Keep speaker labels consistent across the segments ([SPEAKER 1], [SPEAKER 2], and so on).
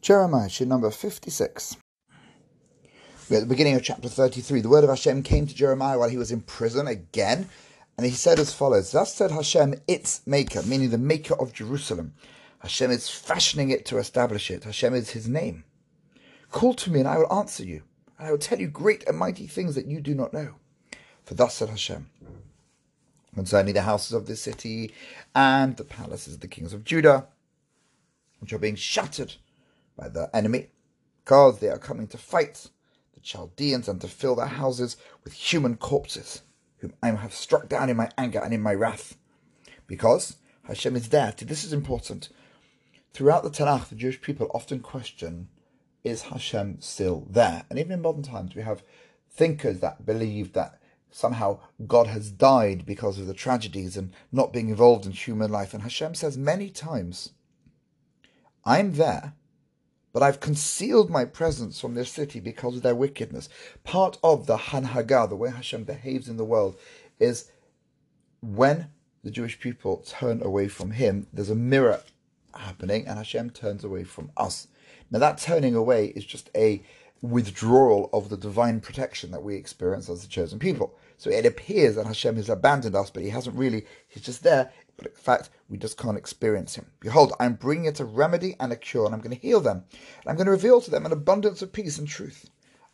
[SPEAKER 1] Jeremiah, chapter number 56. We're at the beginning of chapter 33. The word of Hashem came to Jeremiah while he was in prison again, and he said as follows Thus said Hashem, its maker, meaning the maker of Jerusalem. Hashem is fashioning it to establish it. Hashem is his name. Call to me, and I will answer you, and I will tell you great and mighty things that you do not know. For thus said Hashem concerning the houses of this city and the palaces of the kings of Judah, which are being shattered by the enemy, because they are coming to fight the Chaldeans and to fill their houses with human corpses, whom I have struck down in my anger and in my wrath. Because Hashem is there. This is important. Throughout the Tanakh, the Jewish people often question, is Hashem still there? And even in modern times, we have thinkers that believe that somehow God has died because of the tragedies and not being involved in human life. And Hashem says many times, I'm there, but I've concealed my presence from this city because of their wickedness. Part of the Hanhaga, the way Hashem behaves in the world, is when the Jewish people turn away from Him, there's a mirror happening, and Hashem turns away from us. Now, that turning away is just a withdrawal of the divine protection that we experience as the chosen people. So it appears that Hashem has abandoned us, but He hasn't really. He's just there, but in fact, we just can't experience Him. Behold, I'm bringing it a remedy and a cure, and I'm going to heal them. And I'm going to reveal to them an abundance of peace and truth.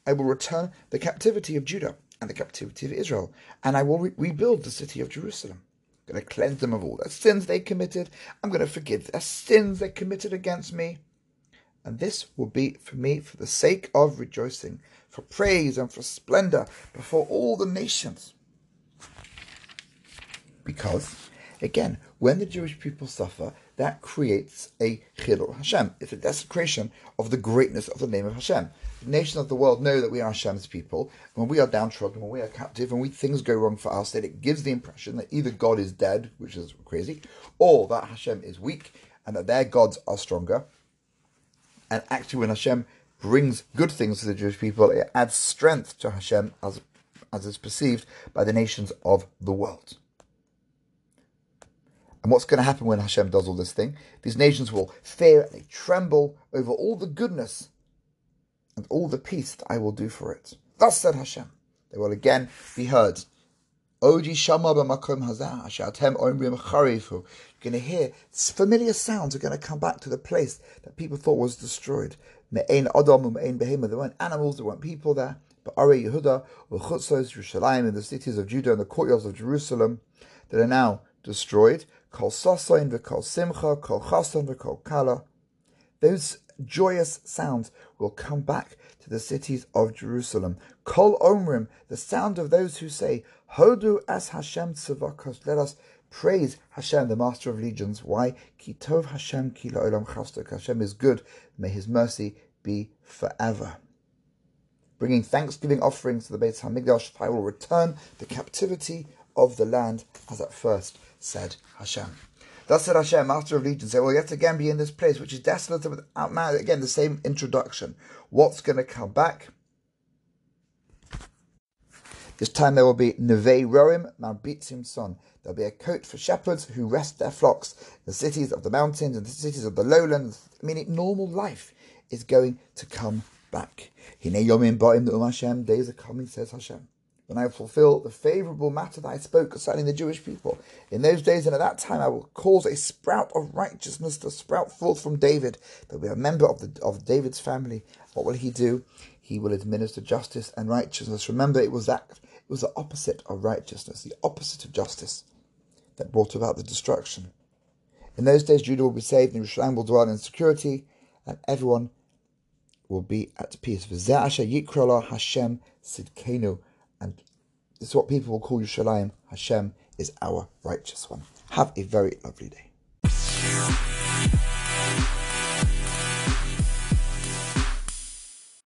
[SPEAKER 1] I will return the captivity of Judah and the captivity of Israel, and I will re- rebuild the city of Jerusalem. I'm going to cleanse them of all their sins they committed. I'm going to forgive their sins they committed against me and this will be for me for the sake of rejoicing, for praise and for splendor before all the nations. Because, again, when the Jewish people suffer, that creates a chilul Hashem. It's a desecration of the greatness of the name of Hashem. The nations of the world know that we are Hashem's people. When we are downtrodden, when we are captive, when we, things go wrong for us, that it gives the impression that either God is dead, which is crazy, or that Hashem is weak and that their gods are stronger. And actually, when Hashem brings good things to the Jewish people, it adds strength to Hashem as, as is perceived by the nations of the world. And what's going to happen when Hashem does all this thing? These nations will fear and they tremble over all the goodness and all the peace that I will do for it. Thus said Hashem. They will again be heard. Oji shama b'makom hazah, ashatem omrim charifu going to hear familiar sounds are going to come back to the place that people thought was destroyed. Adam. There weren't animals, there weren't people there. But Are Yehuda, Chutzos, Yerushalayim, in the cities of Judah and the courtyards of Jerusalem that are now destroyed. Kol Sasain v'Kol Simcha, Kol Chasan v'Kol Kala. Those joyous sounds will come back to the cities of Jerusalem. Kol Omrim, the sound of those who say, Hodu as Hashem tzavakos, let us Praise Hashem, the Master of Legions. Why? Ki tov Hashem ki la'olam chastok. Hashem is good. May His mercy be forever. Bringing thanksgiving offerings to the Beit Hamikdash, I will return the captivity of the land, as at first said Hashem. Thus said Hashem, Master of Legions, I will yet again be in this place which is desolate and without man. Again, the same introduction. What's going to come back? This time there will be Neve Roim Marbitzim Son. There'll be a cote for shepherds who rest their flocks. The cities of the mountains and the cities of the lowlands, I mean, normal life, is going to come back. Hine Yomim Ba'im Hashem. Days are coming, says Hashem. When I fulfill the favorable matter that I spoke concerning the Jewish people. In those days and at that time, I will cause a sprout of righteousness to sprout forth from David. There'll be a member of the of David's family. What will he do? He will administer justice and righteousness. Remember, it was that it was the opposite of righteousness, the opposite of justice, that brought about the destruction. In those days, Judah will be saved, and Jerusalem will dwell in security, and everyone will be at peace. Hashem Sidkenu. And this is what people will call you Yerushalayim. Hashem is our righteous one. Have a very lovely day.